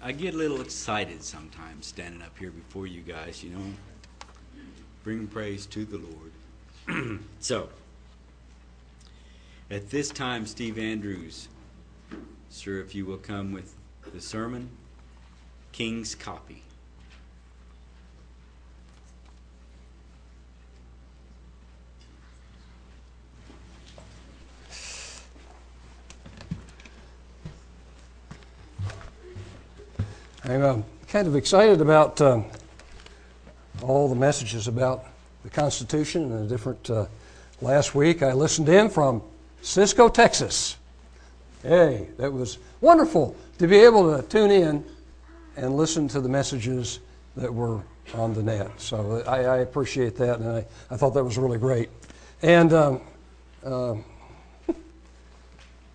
I get a little excited sometimes standing up here before you guys, you know. Bring praise to the Lord. so, at this time, Steve Andrews, sir, if you will come with the sermon, King's Copy. I'm uh, kind of excited about uh, all the messages about the Constitution and the different. Uh, last week I listened in from Cisco, Texas. Hey, that was wonderful to be able to tune in and listen to the messages that were on the net. So I, I appreciate that, and I, I thought that was really great. And um, uh,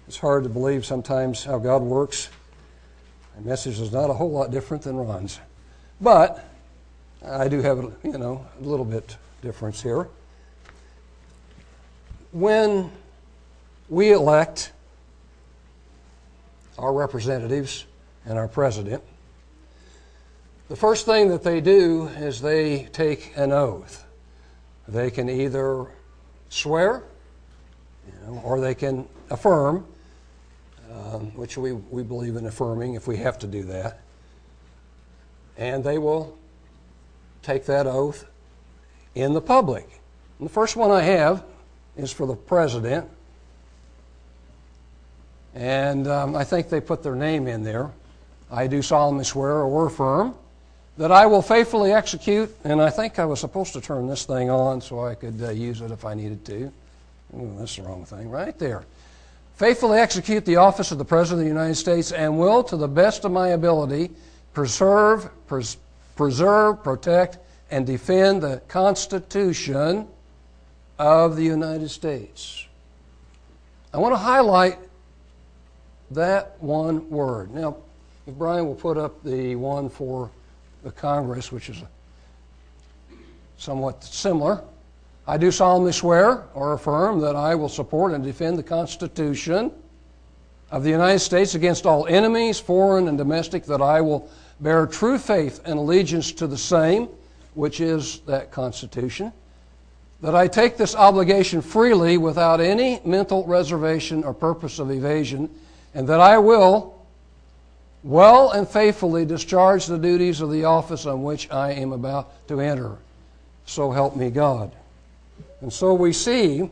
it's hard to believe sometimes how God works. My message is not a whole lot different than Ron's. But I do have, you know, a little bit difference here. When we elect our representatives and our president, the first thing that they do is they take an oath. They can either swear, you know, or they can affirm um, which we, we believe in affirming if we have to do that. And they will take that oath in the public. And the first one I have is for the president. And um, I think they put their name in there. I do solemnly swear or affirm that I will faithfully execute, and I think I was supposed to turn this thing on so I could uh, use it if I needed to. Ooh, that's the wrong thing right there faithfully execute the office of the President of the United States and will, to the best of my ability, preserve, pres- preserve, protect, and defend the Constitution of the United States. I want to highlight that one word. Now, if Brian will put up the one for the Congress, which is somewhat similar. I do solemnly swear or affirm that I will support and defend the Constitution of the United States against all enemies, foreign and domestic, that I will bear true faith and allegiance to the same, which is that Constitution, that I take this obligation freely without any mental reservation or purpose of evasion, and that I will well and faithfully discharge the duties of the office on which I am about to enter. So help me God. And so we see,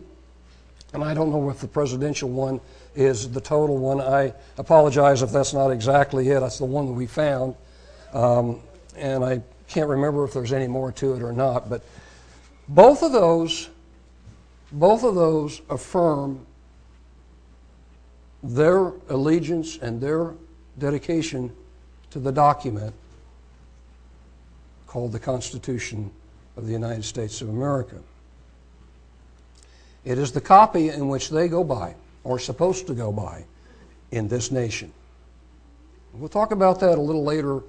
and I don't know if the presidential one is the total one. I apologize if that's not exactly it. That's the one that we found. Um, and I can't remember if there's any more to it or not. But both of those, both of those affirm their allegiance and their dedication to the document called the Constitution of the United States of America. It is the copy in which they go by, or supposed to go by, in this nation. We'll talk about that a little later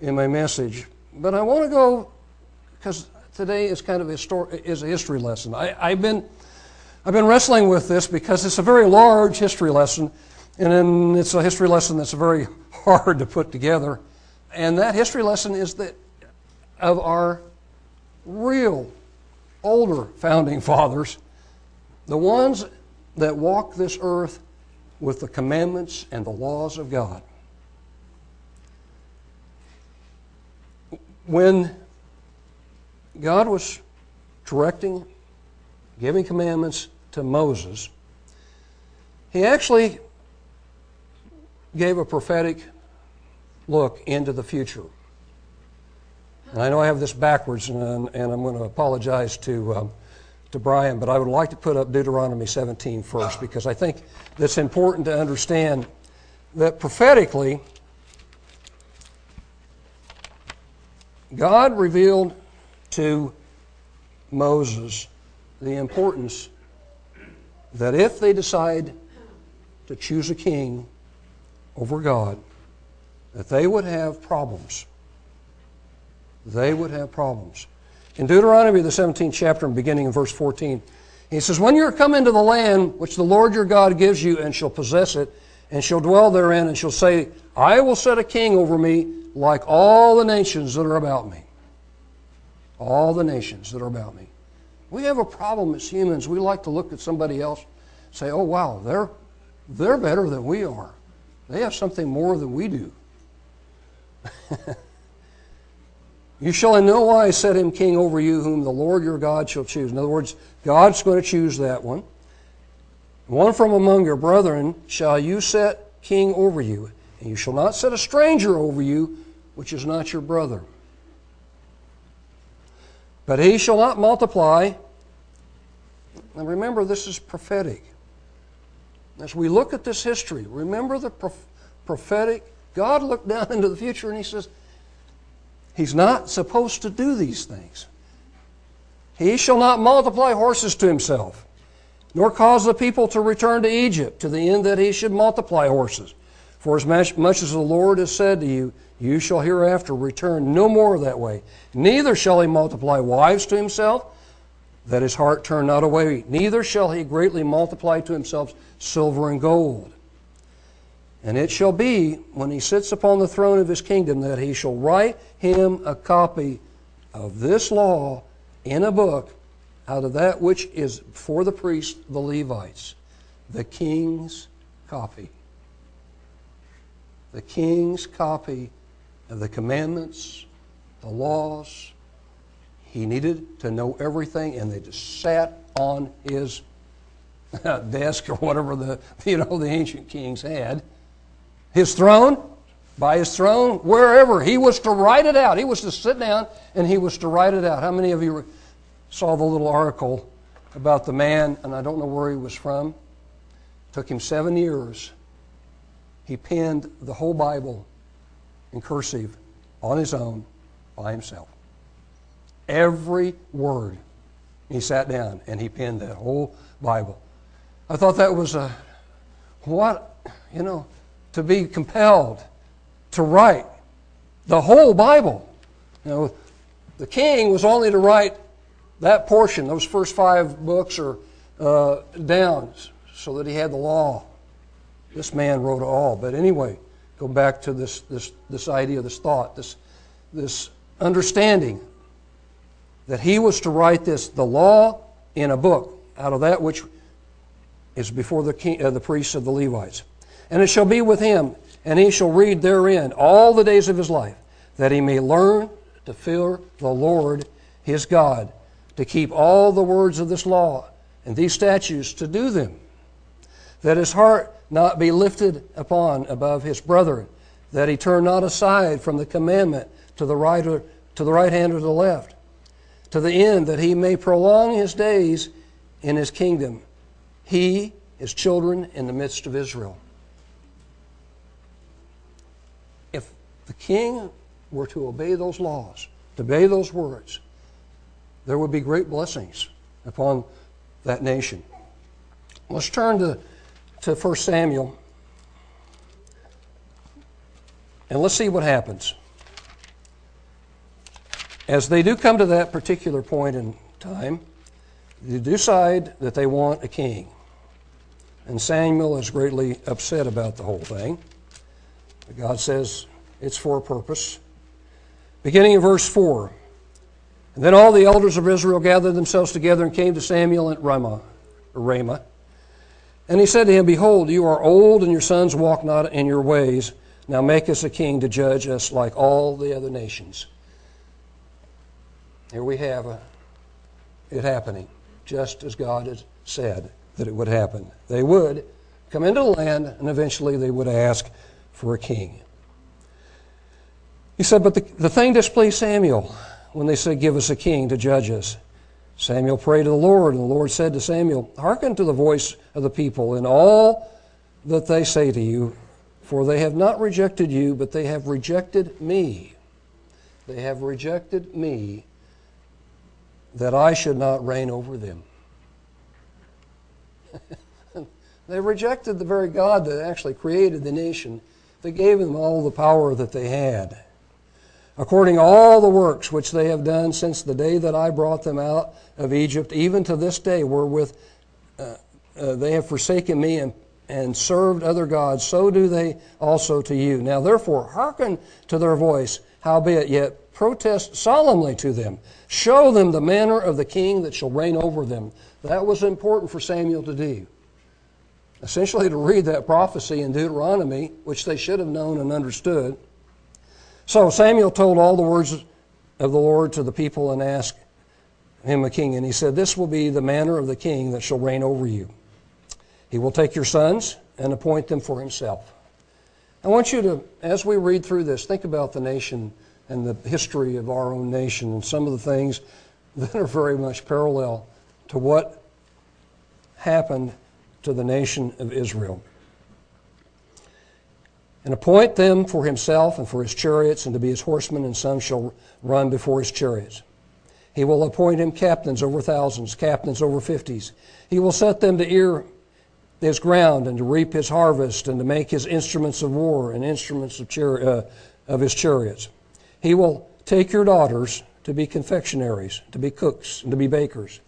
in my message, but I want to go because today is kind of a story, is a history lesson. I, have been I've been wrestling with this because it's a very large history lesson, and then it's a history lesson that's very hard to put together. And that history lesson is that of our real older founding fathers the ones that walk this earth with the commandments and the laws of God. When God was directing, giving commandments to Moses, he actually gave a prophetic look into the future. And I know I have this backwards, and, and I'm going to apologize to um, to Brian, but I would like to put up Deuteronomy 17 first ah. because I think that's important to understand that prophetically, God revealed to Moses the importance that if they decide to choose a king over God, that they would have problems. They would have problems. In Deuteronomy, the 17th chapter, and beginning in verse 14, he says, When you are come into the land which the Lord your God gives you and shall possess it, and shall dwell therein, and shall say, I will set a king over me like all the nations that are about me. All the nations that are about me. We have a problem as humans. We like to look at somebody else, say, oh, wow, they're, they're better than we are. They have something more than we do. you shall in no wise set him king over you, whom the Lord your God shall choose. In other words, God's going to choose that one. One from among your brethren shall you set king over you, and you shall not set a stranger over you, which is not your brother. But he shall not multiply. And remember, this is prophetic. As we look at this history, remember the prophetic. God looked down into the future and he says, He's not supposed to do these things. He shall not multiply horses to himself, nor cause the people to return to Egypt, to the end that he should multiply horses. For as much, as the Lord has said to you, you shall hereafter return no more that way. Neither shall he multiply wives to himself, that his heart turn not away. Neither shall he greatly multiply to himself silver and gold. And it shall be, when he sits upon the throne of his kingdom, that he shall write him a copy of this law in a book out of that which is for the priests, the Levites, the king's copy. The king's copy of the commandments, the laws. He needed to know everything, and they just sat on his desk or whatever the you know the ancient kings had. His throne, by his throne, wherever he was to write it out. He was to sit down and he was to write it out. How many of you saw the little article about the man, and I don't know where he was from? It took him seven years. He penned the whole Bible in cursive on his own by himself. Every word. He sat down and he penned that whole Bible. I thought that was a, what, you know, to be compelled to write the whole Bible. You know, the king was only to write that portion, those first five books, or uh, down, so that he had the law. This man wrote it all. But anyway, go back to this, this, this idea, this thought, this, this understanding that he was to write this, the law, in a book out of that which is before the, king, uh, the priests of the Levites. And it shall be with him, and he shall read therein all the days of his life, that he may learn to fear the Lord his God, to keep all the words of this law and these statutes to do them, that his heart not be lifted upon above his brethren, that he turn not aside from the commandment to the right or to the right hand or to the left, to the end that he may prolong his days in his kingdom, he, his children, in the midst of Israel. If the king were to obey those laws, to obey those words, there would be great blessings upon that nation. Let's turn to to 1 Samuel. And let's see what happens. As they do come to that particular point in time, they decide that they want a king. And Samuel is greatly upset about the whole thing. But God says it's for a purpose. Beginning in verse 4. And then all the elders of Israel gathered themselves together and came to Samuel at Ramah. Ramah and he said to him, Behold, you are old, and your sons walk not in your ways. Now make us a king to judge us like all the other nations. Here we have a, it happening, just as God had said that it would happen. They would come into the land, and eventually they would ask for a king. He said, But the, the thing displeased Samuel when they said, Give us a king to judge us. Samuel prayed to the Lord, and the Lord said to Samuel, Hearken to the voice of the people in all that they say to you, for they have not rejected you, but they have rejected me. They have rejected me that I should not reign over them. they rejected the very God that actually created the nation, that gave them all the power that they had according to all the works which they have done since the day that I brought them out of Egypt, even to this day, wherewith uh, uh, they have forsaken me and, and served other gods, so do they also to you. Now therefore hearken to their voice, howbeit yet protest solemnly to them. Show them the manner of the king that shall reign over them. That was important for Samuel to do. Essentially, to read that prophecy in Deuteronomy, which they should have known and understood. So Samuel told all the words of the Lord to the people and asked him a king. And he said, This will be the manner of the king that shall reign over you. He will take your sons and appoint them for himself. I want you to, as we read through this, think about the nation and the history of our own nation and some of the things that are very much parallel to what happened to the nation of Israel. And appoint them for himself and for his chariots and to be his horsemen, and some shall run before his chariots. He will appoint him captains over thousands, captains over fifties. He will set them to ear his ground and to reap his harvest and to make his instruments of war and instruments of, chari- uh, of his chariots. He will take your daughters to be confectionaries, to be cooks, and to be bakers.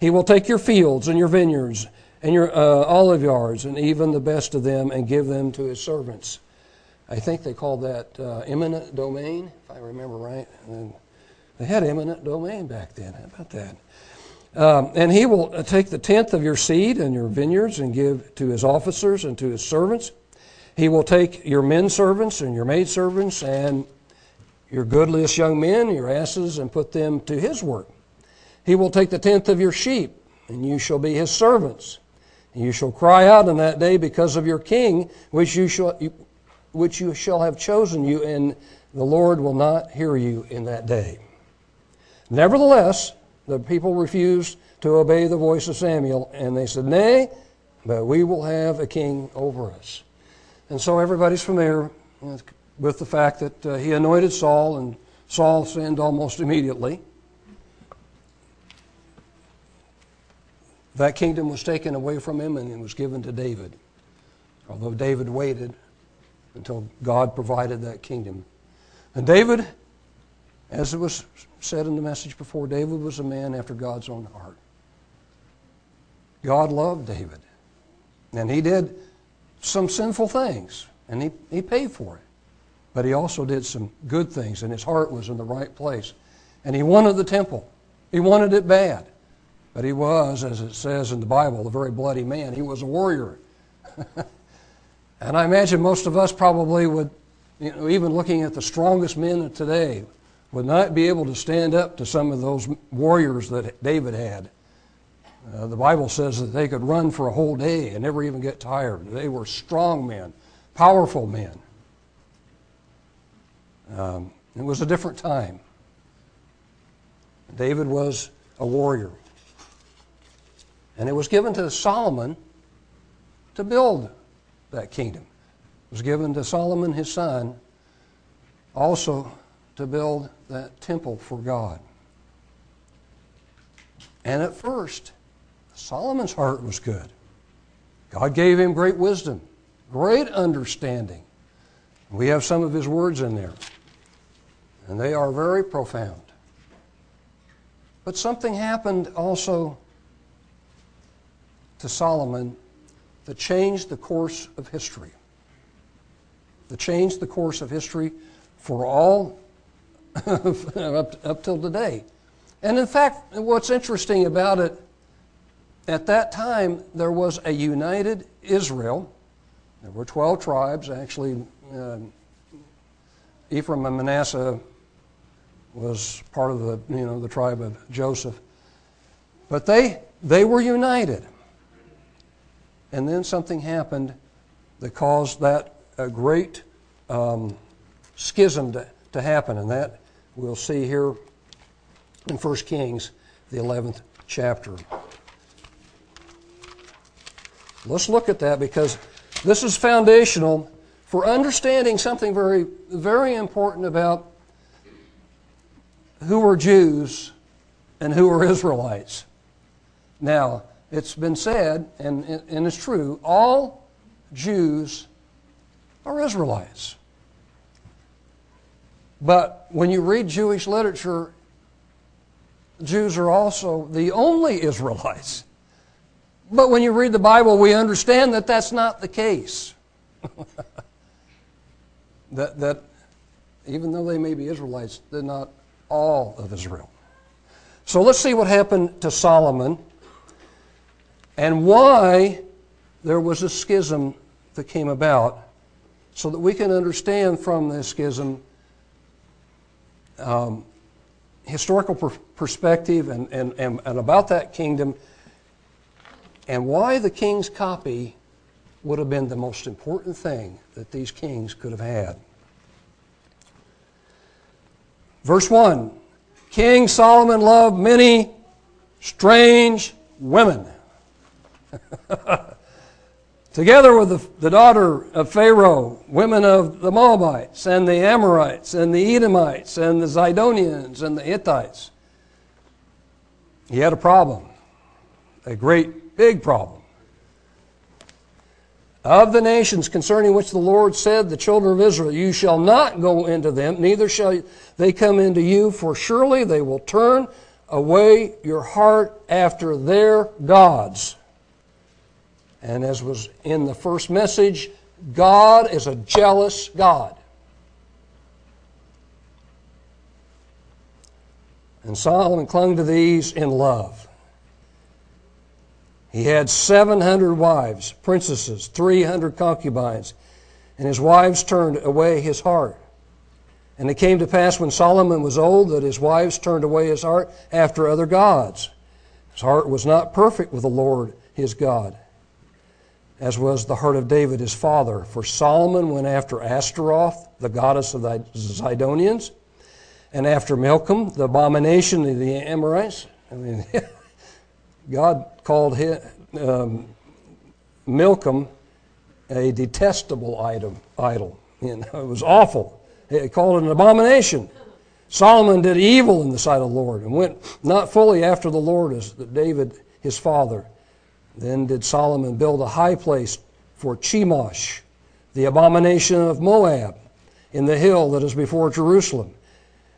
He will take your fields and your vineyards and your uh, olive yards and even the best of them and give them to his servants. I think they called that uh, eminent domain, if I remember right. And they had eminent domain back then. How about that? Um, and he will take the tenth of your seed and your vineyards and give to his officers and to his servants. He will take your men servants and your maid servants and your goodliest young men, your asses, and put them to his work. He will take the tenth of your sheep, and you shall be his servants. You shall cry out in that day because of your king, which you shall, which you shall have chosen you, and the Lord will not hear you in that day. Nevertheless, the people refused to obey the voice of Samuel, and they said, Nay, but we will have a king over us. And so everybody's familiar with the fact that uh, he anointed Saul, and Saul sinned almost immediately. That kingdom was taken away from him and it was given to David. Although David waited until God provided that kingdom. And David, as it was said in the message before, David was a man after God's own heart. God loved David. And he did some sinful things, and he, he paid for it. But he also did some good things, and his heart was in the right place. And he wanted the temple. He wanted it bad. But he was, as it says in the Bible, a very bloody man. He was a warrior. and I imagine most of us probably would, you know, even looking at the strongest men of today, would not be able to stand up to some of those warriors that David had. Uh, the Bible says that they could run for a whole day and never even get tired. They were strong men, powerful men. Um, it was a different time. David was a warrior. And it was given to Solomon to build that kingdom. It was given to Solomon, his son, also to build that temple for God. And at first, Solomon's heart was good. God gave him great wisdom, great understanding. We have some of his words in there, and they are very profound. But something happened also to Solomon that changed the course of history. That changed the course of history for all up, up till today. And in fact, what's interesting about it, at that time, there was a united Israel. There were 12 tribes. Actually, uh, Ephraim and Manasseh was part of the, you know, the tribe of Joseph. But they, they were united. And then something happened that caused that a great um, schism to, to happen, and that we'll see here in 1 Kings, the 11th chapter. Let's look at that because this is foundational for understanding something very, very important about who were Jews and who were Israelites. Now, it's been said, and, and it's true, all Jews are Israelites. But when you read Jewish literature, Jews are also the only Israelites. But when you read the Bible, we understand that that's not the case. that, that even though they may be Israelites, they're not all of Israel. So let's see what happened to Solomon and why there was a schism that came about so that we can understand from this schism um, historical per- perspective and, and, and, and about that kingdom and why the king's copy would have been the most important thing that these kings could have had. Verse 1 King Solomon loved many strange women. Together with the, the, daughter of Pharaoh, women of the Moabites, and the Amorites, and the Edomites, and the Zidonians, and the Hittites. He had a problem, a great, big problem. Of the nations concerning which the Lord said, The children of Israel, you shall not go into them, neither shall they come into you, for surely they will turn away your heart after their gods. And as was in the first message, God is a jealous God. And Solomon clung to these in love. He had 700 wives, princesses, 300 concubines, and his wives turned away his heart. And it came to pass when Solomon was old that his wives turned away his heart after other gods. His heart was not perfect with the Lord his God as was the heart of David his father. For Solomon went after Ashtaroth, the goddess of the Zidonians, and after Milcom, the abomination of the Amorites. I mean, God called him, um, Milcom a detestable item, idol. You know, it was awful. He called it an abomination. Solomon did evil in the sight of the Lord and went not fully after the Lord as David his father. Then did Solomon build a high place for Chemosh, the abomination of Moab, in the hill that is before Jerusalem,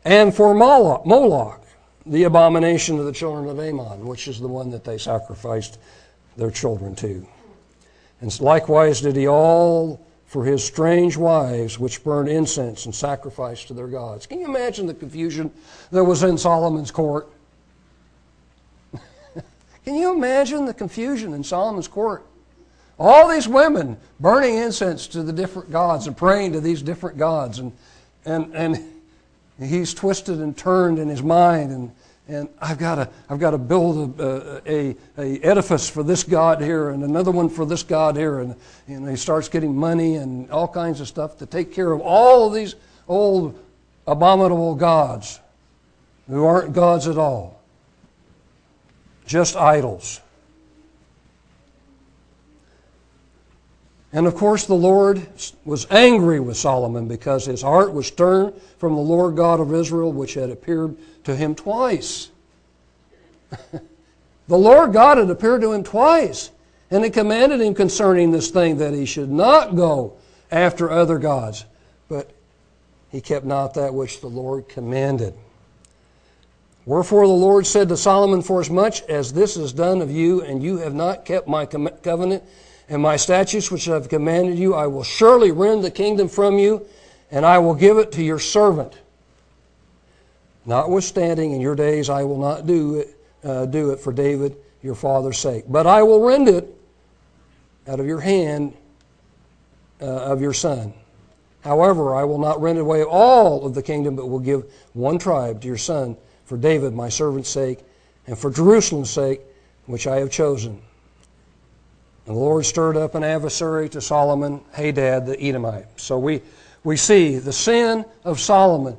and for Moloch, the abomination of the children of Ammon, which is the one that they sacrificed their children to. And likewise did he all for his strange wives, which burned incense and sacrificed to their gods. Can you imagine the confusion that was in Solomon's court? Can you imagine the confusion in Solomon's court? All these women burning incense to the different gods and praying to these different gods. And, and, and he's twisted and turned in his mind. And, and I've got to, I've got to build a, a, a, edifice for this God here and another one for this God here. And, and he starts getting money and all kinds of stuff to take care of all of these old abominable gods who aren't gods at all just idols. And of course, the Lord was angry with Solomon because his heart was turned from the Lord God of Israel, which had appeared to him twice. the Lord God had appeared to him twice, and he commanded him concerning this thing that he should not go after other gods. But he kept not that which the Lord commanded. Wherefore the Lord said to Solomon, Forasmuch as this is done of you, and you have not kept my covenant and my statutes which I have commanded you, I will surely rend the kingdom from you, and I will give it to your servant. Notwithstanding, in your days I will not do it, uh, do it for David your father's sake, but I will rend it out of your hand uh, of your son. However, I will not rend away all of the kingdom, but will give one tribe to your son for David, my servant's sake, and for Jerusalem's sake, which I have chosen. And the Lord stirred up an adversary to Solomon, Hadad the Edomite. So we, we see the sin of Solomon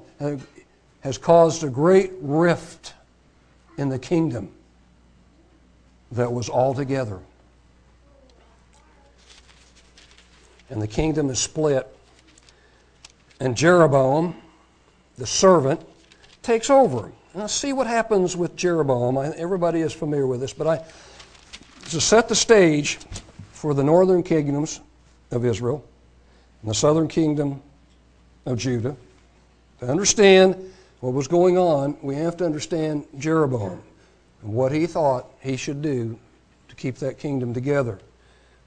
has caused a great rift in the kingdom that was all together. And the kingdom is split. And Jeroboam, the servant, takes over. Now, see what happens with Jeroboam. everybody is familiar with this, but I to set the stage for the northern kingdoms of Israel and the southern kingdom of Judah. To understand what was going on, we have to understand Jeroboam and what he thought he should do to keep that kingdom together.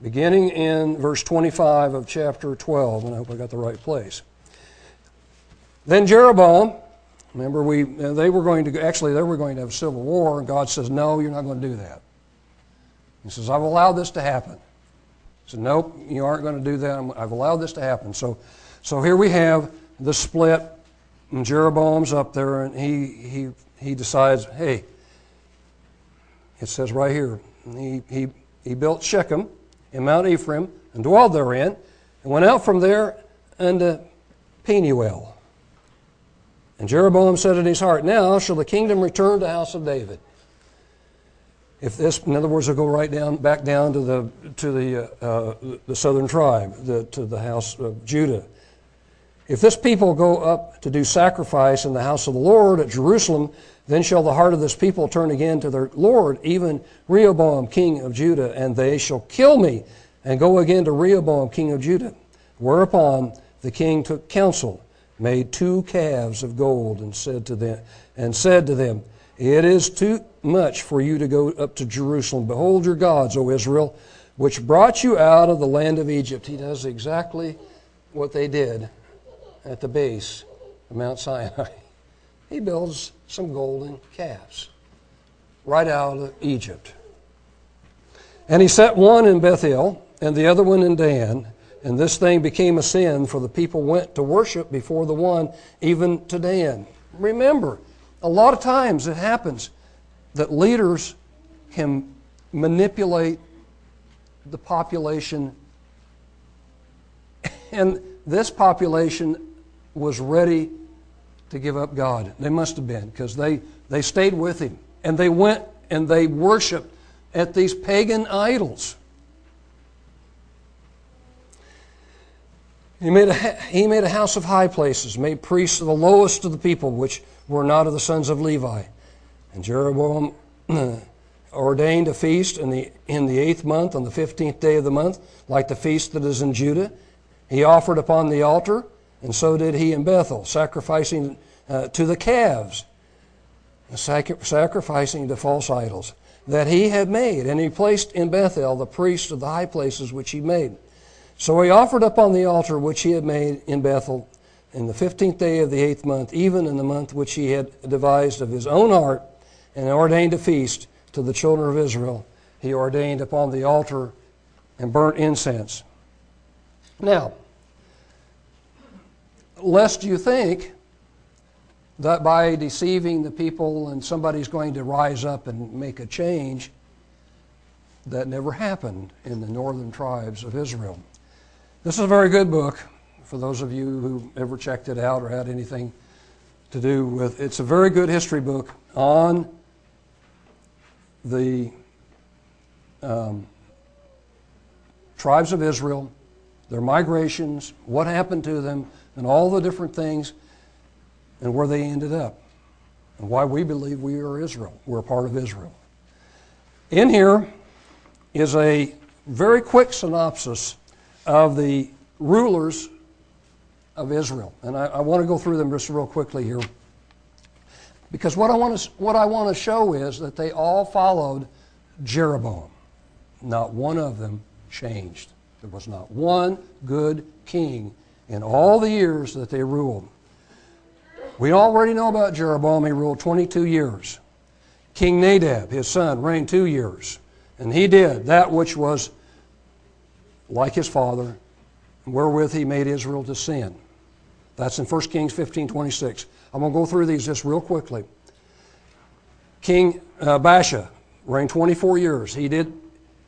Beginning in verse 25 of chapter 12, and I hope I got the right place. Then Jeroboam, remember we they were going to actually they were going to have a civil war, and God says, No, you're not going to do that. He says, I've allowed this to happen. He said, Nope, you aren't going to do that. I've allowed this to happen. So so here we have the split, and Jeroboam's up there, and he he he decides, hey, it says right here, he, he, he built Shechem in Mount Ephraim and dwelled therein, and went out from there unto Penuel. And Jeroboam said in his heart, Now shall the kingdom return to the house of David. If this, in other words, will go right down, back down to the to the uh, uh, the southern tribe, the, to the house of Judah. If this people go up to do sacrifice in the house of the Lord at Jerusalem, then shall the heart of this people turn again to their Lord, even Rehoboam, king of Judah, and they shall kill me and go again to Rehoboam, king of Judah. Whereupon the king took counsel, made two calves of gold, and said to them, and said to them, It is too much for you to go up to Jerusalem. Behold your gods, O Israel, which brought you out of the land of Egypt. He does exactly what they did at the base of Mount Sinai. He builds some golden calves right out of Egypt. And he set one in Bethel and the other one in Dan. And this thing became a sin, for the people went to worship before the one, even to Dan. Remember, a lot of times it happens that leaders can manipulate the population, and this population was ready to give up God. They must have been because they, they stayed with him and they went and they worshiped at these pagan idols. He made, a, he made a house of high places, made priests of the lowest of the people, which were not of the sons of Levi. And Jeroboam ordained a feast in the, in the eighth month, on the fifteenth day of the month, like the feast that is in Judah. He offered upon the altar and so did he in Bethel, sacrificing uh, to the calves, sacrificing to false idols that he had made. And he placed in Bethel the priests of the high places which he made. So he offered up on the altar which he had made in Bethel in the fifteenth day of the eighth month, even in the month which he had devised of his own heart, and ordained a feast to the children of Israel. He ordained upon the altar and burnt incense. Now, lest you think that by deceiving the people and somebody's going to rise up and make a change, that never happened in the northern tribes of Israel. This is a very good book for those of you who ever checked it out or had anything to do with it's a very good history book on the um, tribes of Israel, their migrations, what happened to them, and all the different things and where they ended up and why we believe we are Israel. We're part of Israel. In here is a very quick synopsis of the rulers of Israel. And I, I want to go through them just real quickly here. Because what I, want to, what I want to show is that they all followed Jeroboam. Not one of them changed. There was not one good king in all the years that they ruled. We already know about Jeroboam. He ruled 22 years. King Nadab, his son, reigned two years. And he did that which was like his father, wherewith he made Israel to sin. That's in 1 Kings 15 26. I'm going to go through these just real quickly. King uh, Baasha reigned 24 years. He did,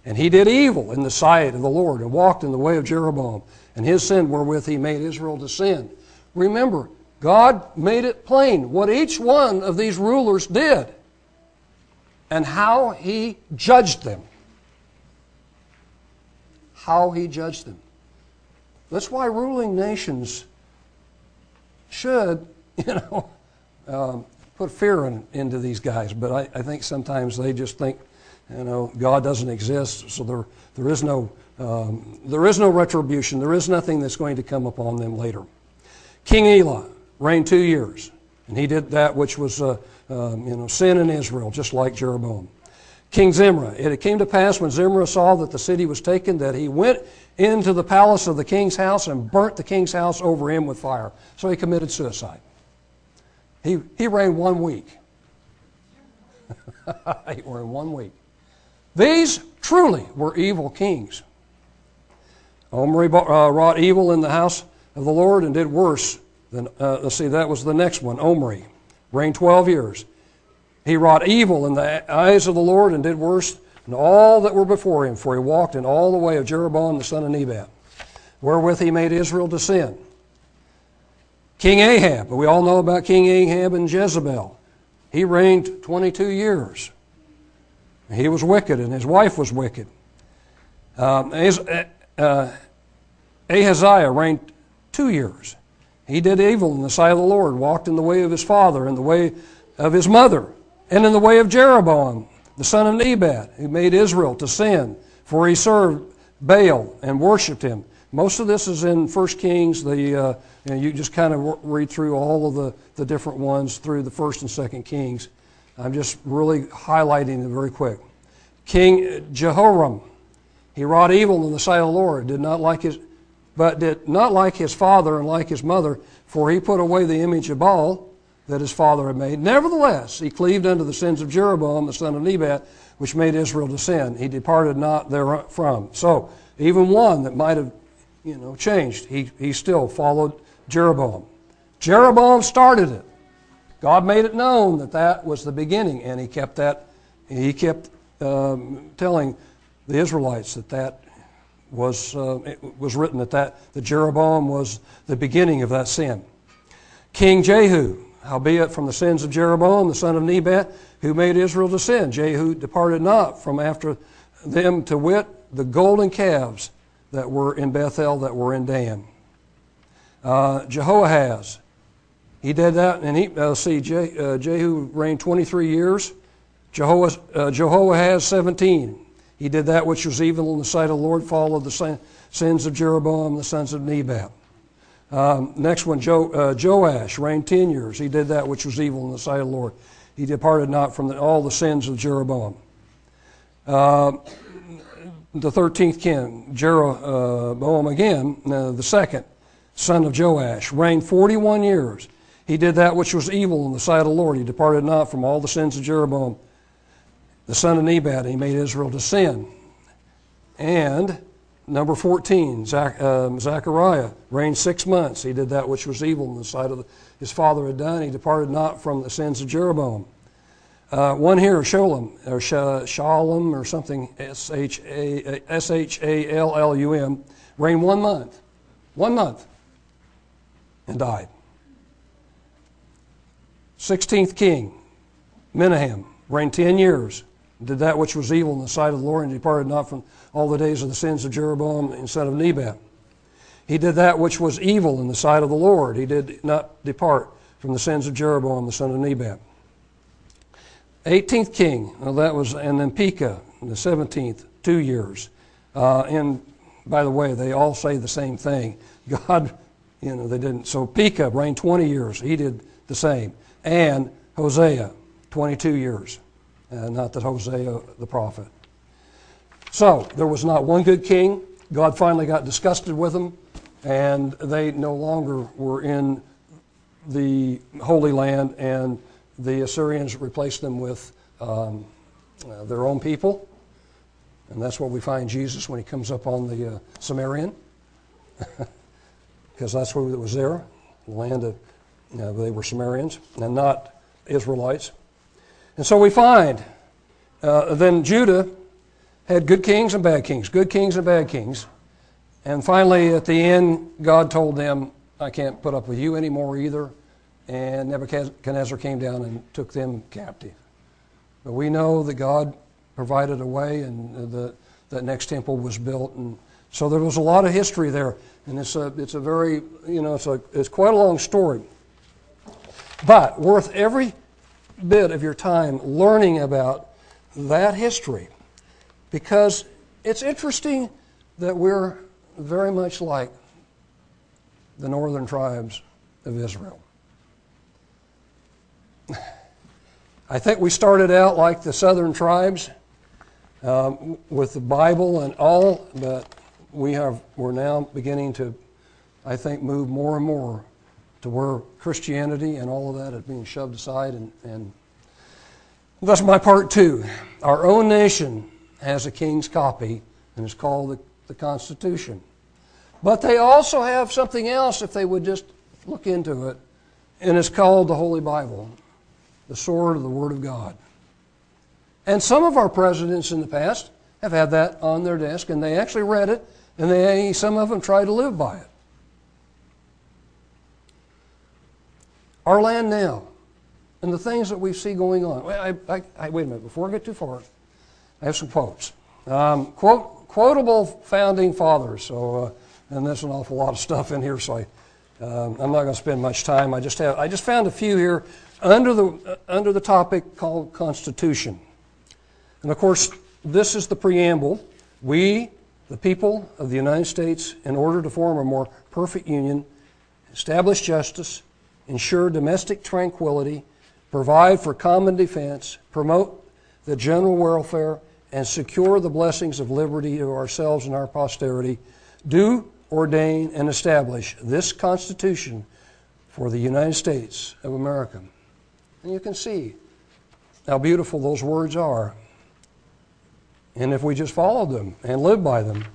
and he did evil in the sight of the Lord and walked in the way of Jeroboam and his sin wherewith he made Israel to sin. Remember, God made it plain what each one of these rulers did and how he judged them. How he judged them. That's why ruling nations should, you know, um, put fear in, into these guys. But I, I think sometimes they just think, you know, God doesn't exist, so there, there is no um, there is no retribution. There is nothing that's going to come upon them later. King Elah reigned two years, and he did that which was uh, um, you know sin in Israel, just like Jeroboam. King Zimri. It came to pass when Zimri saw that the city was taken that he went into the palace of the king's house and burnt the king's house over him with fire. So he committed suicide. He, he reigned one week. he reigned one week. These truly were evil kings. Omri uh, wrought evil in the house of the Lord and did worse than, uh, let's see, that was the next one. Omri reigned 12 years. He wrought evil in the eyes of the Lord and did worse than all that were before him, for he walked in all the way of Jeroboam the son of Nebat, wherewith he made Israel to sin. King Ahab, we all know about King Ahab and Jezebel. He reigned 22 years. He was wicked, and his wife was wicked. Um, uh, Ahaziah reigned two years. He did evil in the sight of the Lord, walked in the way of his father, and the way of his mother, and in the way of Jeroboam, the son of Nebat, who made Israel to sin, for he served Baal and worshipped him. Most of this is in 1 Kings. The, uh, you, know, you just kind of read through all of the, the different ones through the 1st and 2nd Kings. I'm just really highlighting it very quick. King Jehoram, he wrought evil in the sight of the Lord, did not like his, but did not like his father and like his mother, for he put away the image of Baal that his father had made. Nevertheless, he cleaved unto the sins of Jeroboam the son of Nebat, which made Israel to sin. He departed not therefrom. So, even one that might have, you know, changed, he, he still followed Jeroboam. Jeroboam started it. God made it known that that was the beginning, and he kept that. He kept um, telling the Israelites that that was uh, it was written that that that Jeroboam was the beginning of that sin. King Jehu, howbeit from the sins of Jeroboam the son of Nebat, who made Israel to sin, Jehu departed not from after them to wit the golden calves that were in Bethel that were in Dan. Uh, Jehoahaz, he did that, and he uh, see Je, uh, Jehu reigned 23 years. Jehoahaz, uh, Jehoahaz 17. He did that which was evil in the sight of the Lord, followed the sins of Jeroboam, the sons of Nebat. Um, next one, jo, uh, Joash reigned 10 years. He did that which was evil in the sight of the Lord. He departed not from the, all the sins of Jeroboam. Uh, the 13th king, Jeroboam again, uh, the second, son of Joash, reigned 41 years. He did that which was evil in the sight of the Lord. He departed not from all the sins of Jeroboam, the son of Nebat. He made Israel to sin. And number 14, Zach, um, Zechariah reigned six months. He did that which was evil in the sight of the, his father had done. He departed not from the sins of Jeroboam. Uh, one here, Shalom, or Shalom, or something, S H A L L U M, reigned one month. One month. And died. 16th king, Menahem, reigned 10 years, did that which was evil in the sight of the Lord, and departed not from all the days of the sins of Jeroboam instead of Nebat. He did that which was evil in the sight of the Lord. He did not depart from the sins of Jeroboam the son of Nebat. 18th king, well, that was, and then Pekah, the 17th, two years. Uh, and by the way, they all say the same thing. God, you know, they didn't. So Pekah reigned 20 years. He did the same and Hosea, 22 years. Uh, not that Hosea the prophet. So there was not one good king. God finally got disgusted with them, and they no longer were in the Holy Land, and the Assyrians replaced them with um, uh, their own people. And that's where we find Jesus when he comes up on the uh, Sumerian, because that's what was there, the land of uh, they were Sumerians and not Israelites. And so we find uh, then Judah had good kings and bad kings, good kings and bad kings. And finally, at the end, God told them, I can't put up with you anymore either. And Nebuchadnezzar came down and took them captive. But we know that God provided a way and the, that next temple was built. And so there was a lot of history there. And it's a, it's a very, you know, it's, a, it's quite a long story. But worth every bit of your time learning about that history because it's interesting that we're very much like the northern tribes of Israel. I think we started out like the southern tribes um, with the Bible and all, but we have, we're now beginning to, I think, move more and more to where Christianity and all of that is being shoved aside. And, and that's my part two. Our own nation has a king's copy, and it's called the, the Constitution. But they also have something else if they would just look into it, and it's called the Holy Bible, the sword of the Word of God. And some of our presidents in the past have had that on their desk, and they actually read it, and they, some of them try to live by it. Our land now, and the things that we see going on. I, I, I, wait a minute, before I get too far, I have some quotes. Um, quote, quotable founding fathers. So, uh, and there's an awful lot of stuff in here, so I, um, I'm not going to spend much time. I just have, I just found a few here under the uh, under the topic called Constitution. And of course, this is the preamble. We, the people of the United States, in order to form a more perfect union, establish justice, ensure domestic tranquility, provide for common defense, promote the general welfare, and secure the blessings of liberty to ourselves and our posterity, do ordain and establish this Constitution for the United States of America. And you can see how beautiful those words are. And if we just followed them and lived by them,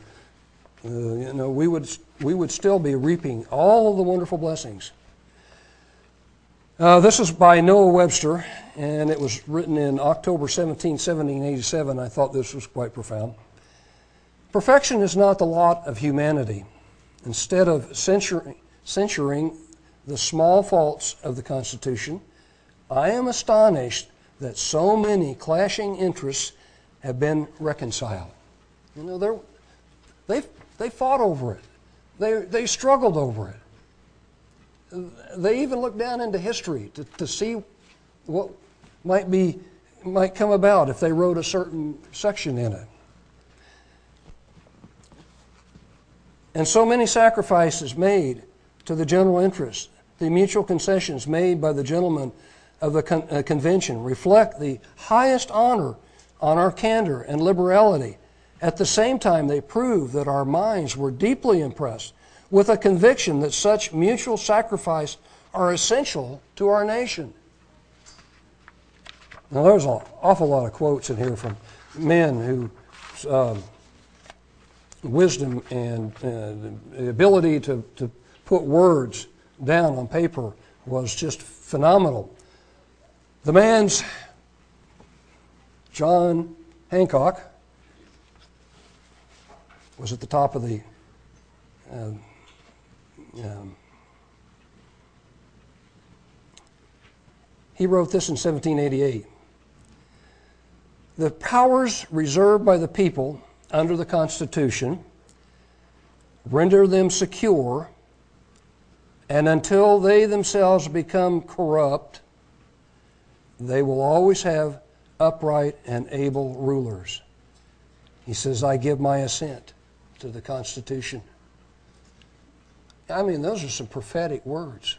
uh, you know, we would, we would still be reaping all of the wonderful blessings. Uh, this is by Noah Webster, and it was written in October 17, 1787. I thought this was quite profound. Perfection is not the lot of humanity. Instead of censuring, censuring the small faults of the Constitution, I am astonished that so many clashing interests have been reconciled. You know, they they fought over it. They, they struggled over it. They even look down into history to, to see what might be might come about if they wrote a certain section in it. And so many sacrifices made to the general interest, the mutual concessions made by the gentlemen of the con- uh, convention reflect the highest honor on our candor and liberality. At the same time, they prove that our minds were deeply impressed with a conviction that such mutual sacrifice are essential to our nation. Now, there's an awful lot of quotes in here from men who um, wisdom and uh, the ability to, to put words down on paper was just phenomenal. The man's John Hancock was at the top of the uh, um, he wrote this in 1788. The powers reserved by the people under the Constitution render them secure, and until they themselves become corrupt, they will always have upright and able rulers. He says, I give my assent to the Constitution. I mean, those are some prophetic words.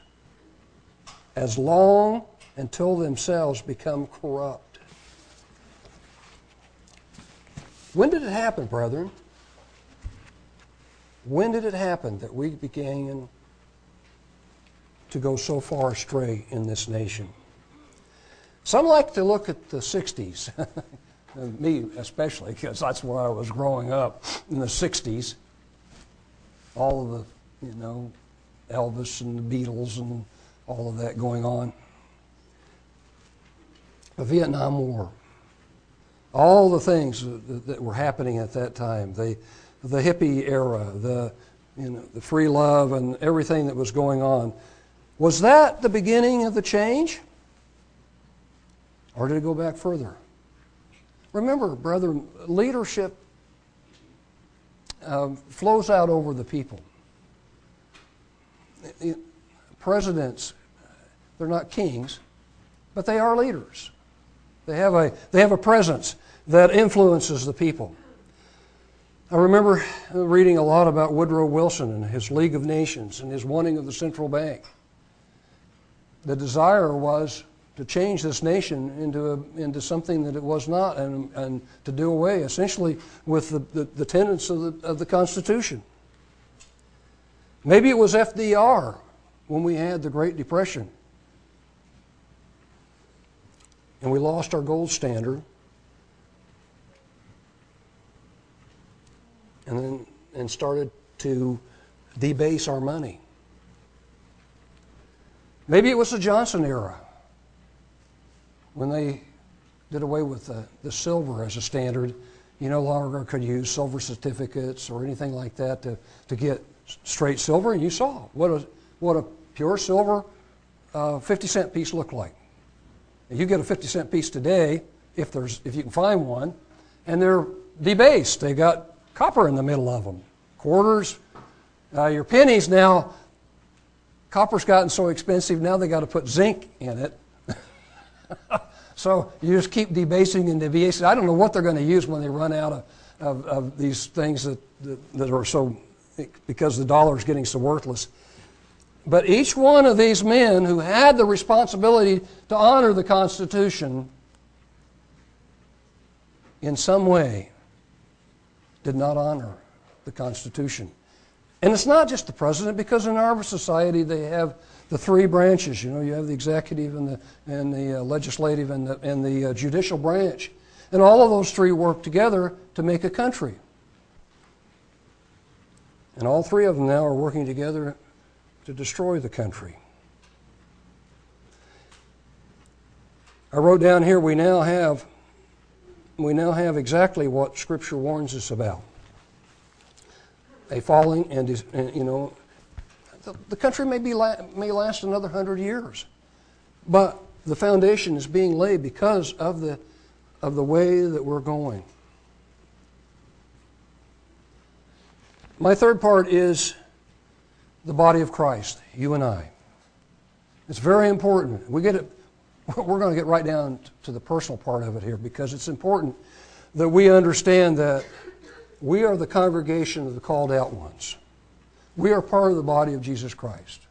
As long until themselves become corrupt. When did it happen, brethren? When did it happen that we began to go so far astray in this nation? Some like to look at the 60s, me especially, because that's where I was growing up in the 60s. All of the, you know, Elvis and the Beatles and all of that going on. The Vietnam War. All the things that, that were happening at that time. The, the hippie era, the, you know, the free love and everything that was going on. Was that the beginning of the change? Or did it go back further? Remember, brethren, leadership uh, flows out over the people. Presidents, they're not kings, but they are leaders. They have a, they have a presence that influences the people. I remember reading a lot about Woodrow Wilson and his League of Nations and his wanting of the central bank. The desire was to change this nation into, a, into something that it was not and, and to do away essentially with the, the, the tenets of the, of the Constitution. Maybe it was FDR when we had the Great Depression and we lost our gold standard. And then and started to debase our money. Maybe it was the Johnson era when they did away with the, the silver as a standard. You no longer could use silver certificates or anything like that to, to get straight silver. And you saw what a, what a pure silver uh, 50 cent piece looked like. And you get a 50 cent piece today, if, there's, if you can find one, and they're debased. They've got copper in the middle of them. Quarters, uh, your pennies now, copper's gotten so expensive now they got to put zinc in it. so you just keep debasing and debasing. I don't know what they're going to use when they run out of, of, of these things that, that, that are so, because the dollar is getting so worthless. But each one of these men who had the responsibility to honor the Constitution in some way did not honor the Constitution. And it's not just the president, because in our society they have the three branches. You know, you have the executive and the, and the uh, legislative and the, and the uh, judicial branch. And all of those three work together to make a country. And all three of them now are working together to destroy the country. I wrote down here we now have we now have exactly what scripture warns us about. A falling and you know the, the country may be may last another 100 years. But the foundation is being laid because of the of the way that we're going. My third part is the body of Christ, you and I. It's very important. We get it, we're going to get right down to the personal part of it here because it's important that we understand that we are the congregation of the called out ones. We are part of the body of Jesus Christ.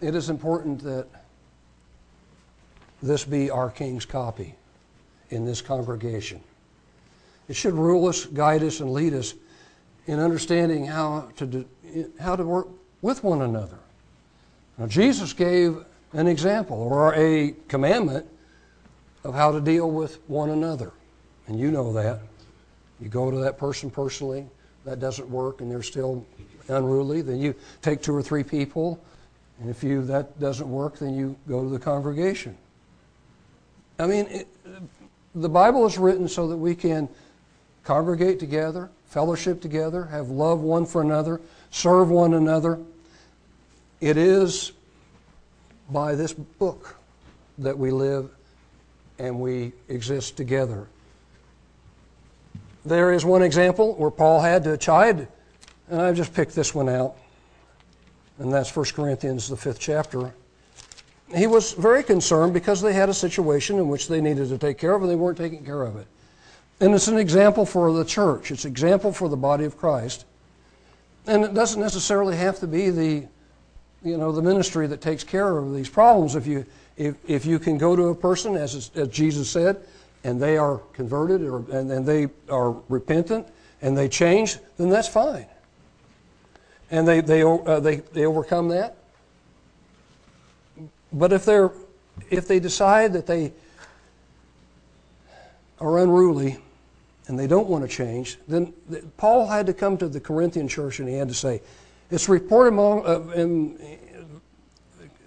It is important that this be our King's copy in this congregation. It should rule us, guide us, and lead us in understanding how to do, how to work with one another. Now, Jesus gave an example or a commandment of how to deal with one another. And you know that. You go to that person personally, that doesn't work, and they're still unruly, then you take two or three people, and if you that doesn't work, then you go to the congregation. I mean, it, the Bible is written so that we can congregate together, fellowship together, have love one for another, serve one another. It is by this book that we live and we exist together. There is one example where Paul had to chide, and I've just picked this one out, and that's 1 Corinthians, the fifth chapter. He was very concerned because they had a situation in which they needed to take care of, and they weren't taking care of it. And it's an example for the church, it's an example for the body of Christ. And it doesn't necessarily have to be the, you know, the ministry that takes care of these problems. If you, if, if you can go to a person, as, as Jesus said, and they are converted or, and, and they are repentant and they change, then that's fine. And they, they, uh, they, they overcome that. But if, they're, if they decide that they are unruly and they don't want to change, then Paul had to come to the Corinthian church and he had to say, it's reported among, uh, in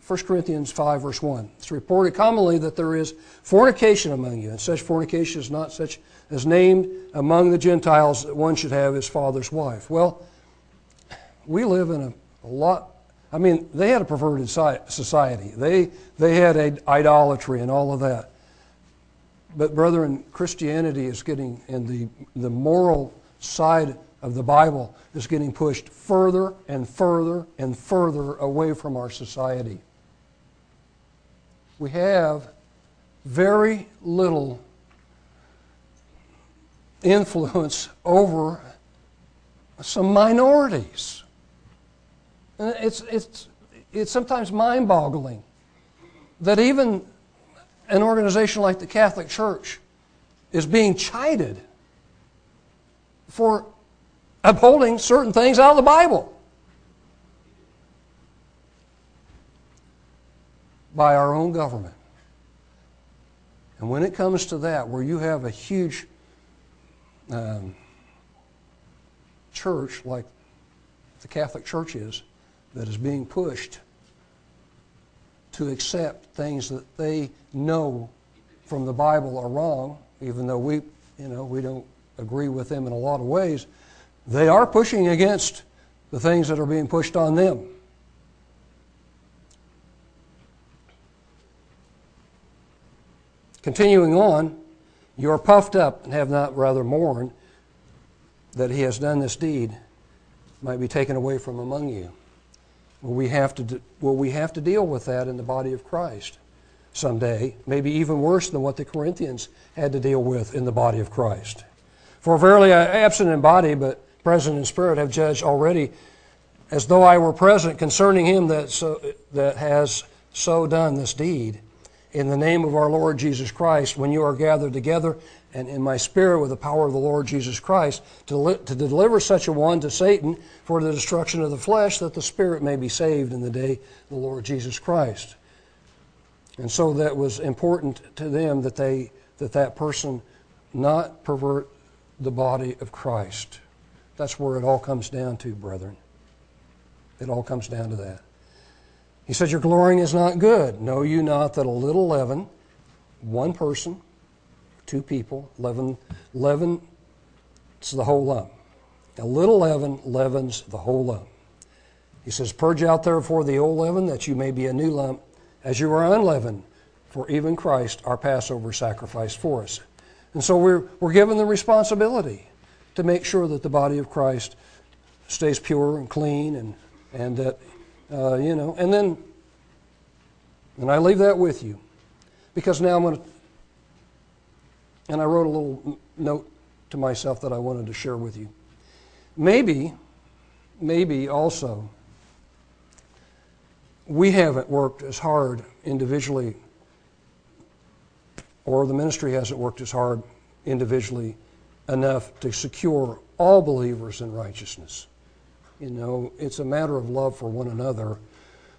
1 Corinthians 5, verse 1. It's reported commonly that there is fornication among you, and such fornication is not such as named among the Gentiles that one should have his father's wife. Well, we live in a, a lot, I mean, they had a perverted society. They, they had a, idolatry and all of that. But, brethren, Christianity is getting, and the, the moral side of the Bible is getting pushed further and further and further away from our society. We have very little influence over some minorities. It's, it's, it's sometimes mind boggling that even an organization like the Catholic Church is being chided for upholding certain things out of the Bible by our own government. And when it comes to that, where you have a huge um, church like the Catholic Church is, that is being pushed to accept things that they know from the Bible are wrong, even though we, you know, we don't agree with them in a lot of ways, they are pushing against the things that are being pushed on them. Continuing on, you are puffed up and have not rather mourned that he has done this deed might be taken away from among you. Will we have to, will we have to deal with that in the body of Christ someday? Maybe even worse than what the Corinthians had to deal with in the body of Christ. For verily I absent in body, but present in spirit, have judged already as though I were present concerning him that, so, that has so done this deed. In the name of our Lord Jesus Christ, when you are gathered together, and in my spirit with the power of the Lord Jesus Christ, to, li- to deliver such a one to Satan for the destruction of the flesh, that the spirit may be saved in the day of the Lord Jesus Christ. And so that was important to them that they that that person not pervert the body of Christ. That's where it all comes down to, brethren. It all comes down to that. He says, Your glorying is not good. Know you not that a little leaven, one person, two people, leaven, leaven, it's the whole lump. A little leaven leavens the whole lump. He says, Purge out therefore the old leaven, that you may be a new lump, as you are unleavened. For even Christ, our Passover, sacrificed for us. And so we're, we're given the responsibility to make sure that the body of Christ stays pure and clean and, and that, uh, you know, and then, and I leave that with you because now I'm going to, and I wrote a little note to myself that I wanted to share with you. Maybe, maybe also, we haven't worked as hard individually, or the ministry hasn't worked as hard individually enough to secure all believers in righteousness. You know, it's a matter of love for one another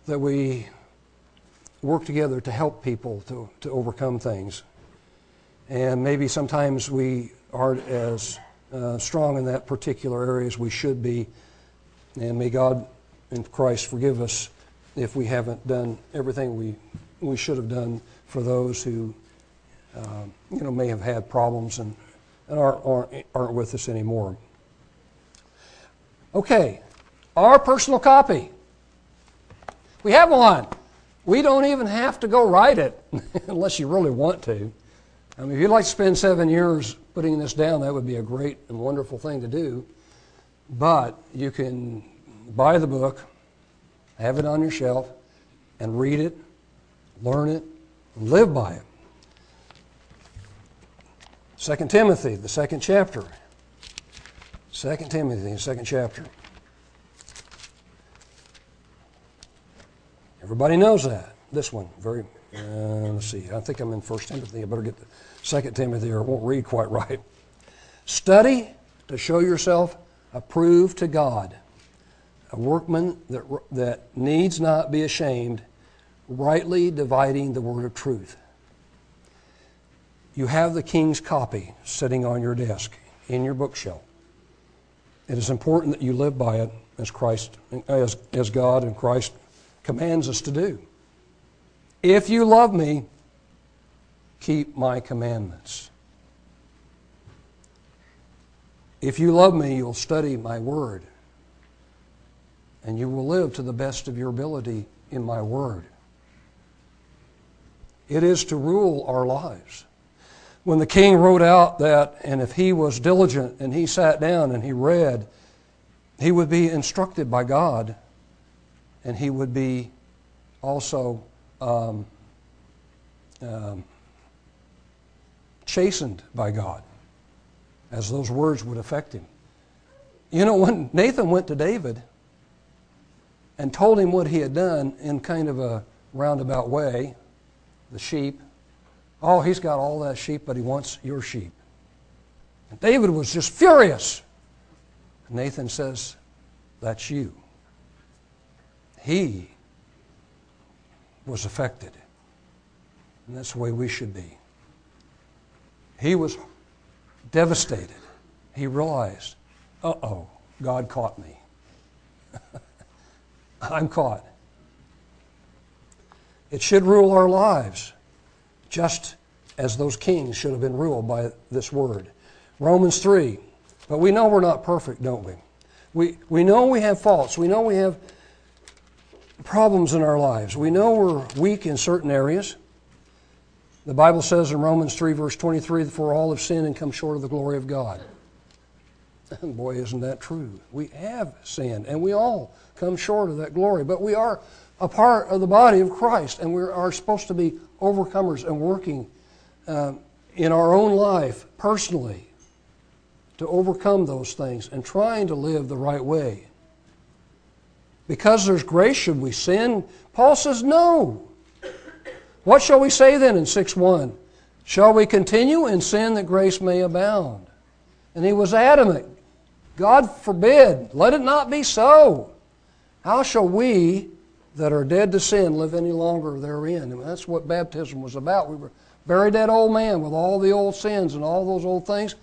that we work together to help people to, to overcome things. And maybe sometimes we aren't as uh, strong in that particular area as we should be. And may God and Christ forgive us if we haven't done everything we, we should have done for those who uh, you know, may have had problems and, and aren't, aren't, aren't with us anymore. Okay, our personal copy. We have one. We don't even have to go write it unless you really want to. I mean, if you'd like to spend seven years putting this down, that would be a great and wonderful thing to do. But you can buy the book, have it on your shelf, and read it, learn it, and live by it. 2 Timothy, the second chapter. 2 Timothy, the second chapter. Everybody knows that. This one, very, uh, let's see, I think I'm in 1 Timothy. I better get to 2 Timothy or it won't read quite right. Study to show yourself approved to God, a workman that, that needs not be ashamed, rightly dividing the word of truth. You have the king's copy sitting on your desk in your bookshelf. It is important that you live by it as Christ, as, as God and Christ commands us to do. If you love me, keep my commandments. If you love me, you'll study my word, and you will live to the best of your ability in my word. It is to rule our lives. When the king wrote out that, and if he was diligent and he sat down and he read, he would be instructed by God and he would be also um, um, chastened by God, as those words would affect him. You know, when Nathan went to David and told him what he had done in kind of a roundabout way, the sheep. Oh, he's got all that sheep, but he wants your sheep. And David was just furious. Nathan says, That's you. He was affected. And that's the way we should be. He was devastated. He realized, uh oh, God caught me. I'm caught. It should rule our lives, just as those kings should have been ruled by this word. Romans 3. But we know we're not perfect, don't we? We, we know we have faults. We know we have problems in our lives. We know we're weak in certain areas. The Bible says in Romans 3, verse 23, for all have sinned and come short of the glory of God. And boy, isn't that true? We have sinned, and we all come short of that glory. But we are a part of the body of Christ, and we are supposed to be overcomers and working uh, in our own life personally to overcome those things and trying to live the right way. Because there's grace, should we sin? Paul says no. What shall we say then in 6 1? Shall we continue in sin that grace may abound? And he was adamant. God forbid, let it not be so. How shall we that are dead to sin live any longer therein? And that's what baptism was about. We were buried that old man with all the old sins and all those old things.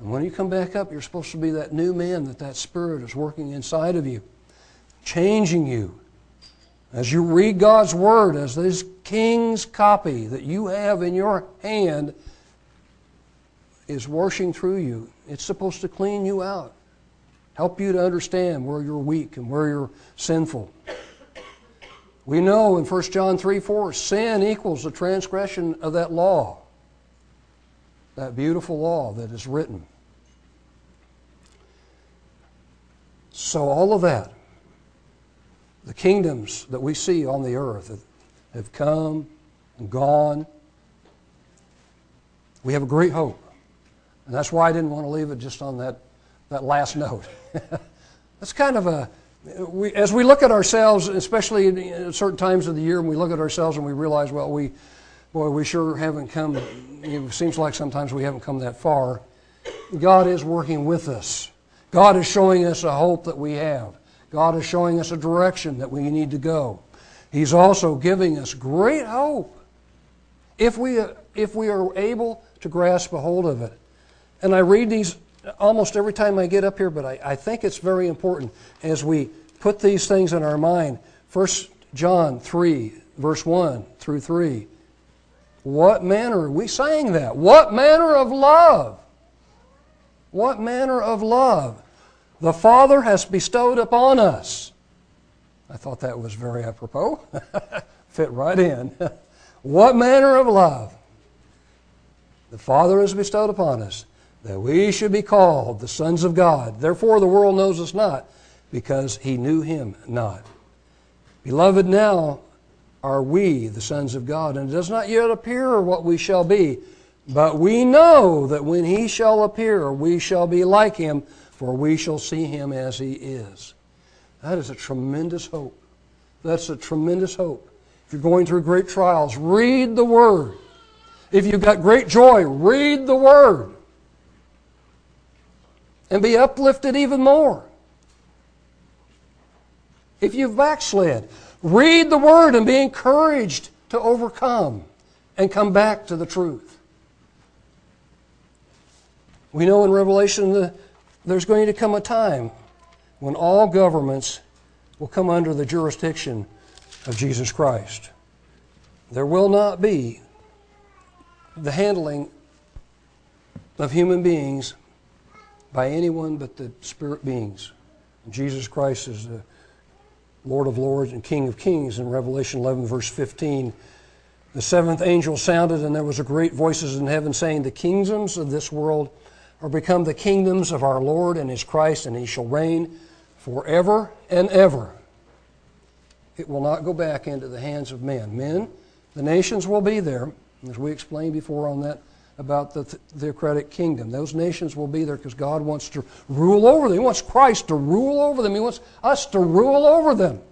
And when you come back up, you're supposed to be that new man that that Spirit is working inside of you, changing you. As you read God's Word, as this king's copy that you have in your hand is washing through you, it's supposed to clean you out, help you to understand where you're weak and where you're sinful. We know in 1 John 3 4, sin equals the transgression of that law, that beautiful law that is written. So, all of that, the kingdoms that we see on the earth have come and gone. We have a great hope. And that's why I didn't want to leave it just on that, that last note. that's kind of a, we, as we look at ourselves, especially at certain times of the year, and we look at ourselves and we realize, well, we, boy, we sure haven't come, it seems like sometimes we haven't come that far. God is working with us. God is showing us a hope that we have. God is showing us a direction that we need to go. He's also giving us great hope if we, if we are able to grasp a hold of it. And I read these almost every time I get up here, but I, I think it's very important as we put these things in our mind. 1 John 3, verse 1 through 3. What manner, are we sang that. What manner of love? What manner of love the Father has bestowed upon us. I thought that was very apropos. Fit right in. what manner of love the Father has bestowed upon us that we should be called the sons of God. Therefore, the world knows us not, because he knew him not. Beloved, now are we the sons of God, and it does not yet appear what we shall be. But we know that when he shall appear, we shall be like him, for we shall see him as he is. That is a tremendous hope. That's a tremendous hope. If you're going through great trials, read the Word. If you've got great joy, read the Word and be uplifted even more. If you've backslid, read the Word and be encouraged to overcome and come back to the truth. We know in Revelation that there's going to come a time when all governments will come under the jurisdiction of Jesus Christ. There will not be the handling of human beings by anyone but the spirit beings. Jesus Christ is the Lord of Lords and King of Kings in Revelation 11, verse 15. The seventh angel sounded, and there was a great voices in heaven saying, The kingdoms of this world are become the kingdoms of our Lord and his Christ, and he shall reign forever and ever. It will not go back into the hands of men. Men, the nations will be there, as we explained before on that about the theocratic kingdom. Those nations will be there because God wants to rule over them. He wants Christ to rule over them. He wants us to rule over them.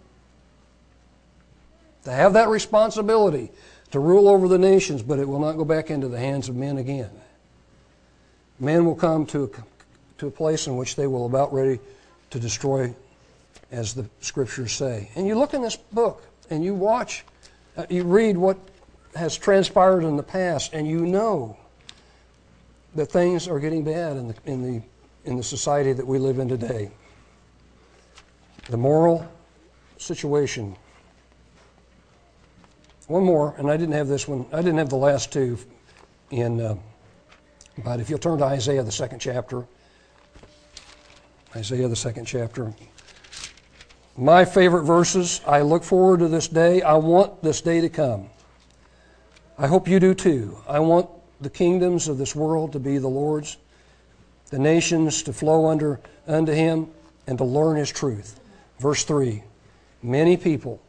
To have that responsibility to rule over the nations, but it will not go back into the hands of men again. Men will come to a, to a place in which they will about ready to destroy, as the scriptures say. And you look in this book and you watch, uh, you read what has transpired in the past, and you know that things are getting bad in the, in the, in the society that we live in today. The moral situation. One more, and I didn't have this one, I didn't have the last two in, uh, but if you'll turn to Isaiah, the second chapter. Isaiah, the second chapter. My favorite verses. I look forward to this day. I want this day to come. I hope you do too. I want the kingdoms of this world to be the Lord's, the nations to flow under unto him, and to learn his truth. Verse 3 Many people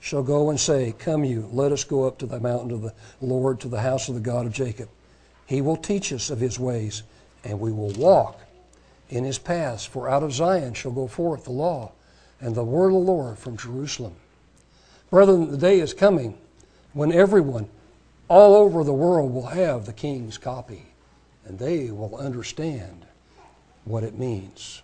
shall go and say, Come you, let us go up to the mountain of the Lord, to the house of the God of Jacob. He will teach us of his ways, and we will walk in his paths. For out of Zion shall go forth the law and the word of the Lord from Jerusalem. Brethren, the day is coming when everyone all over the world will have the king's copy, and they will understand what it means.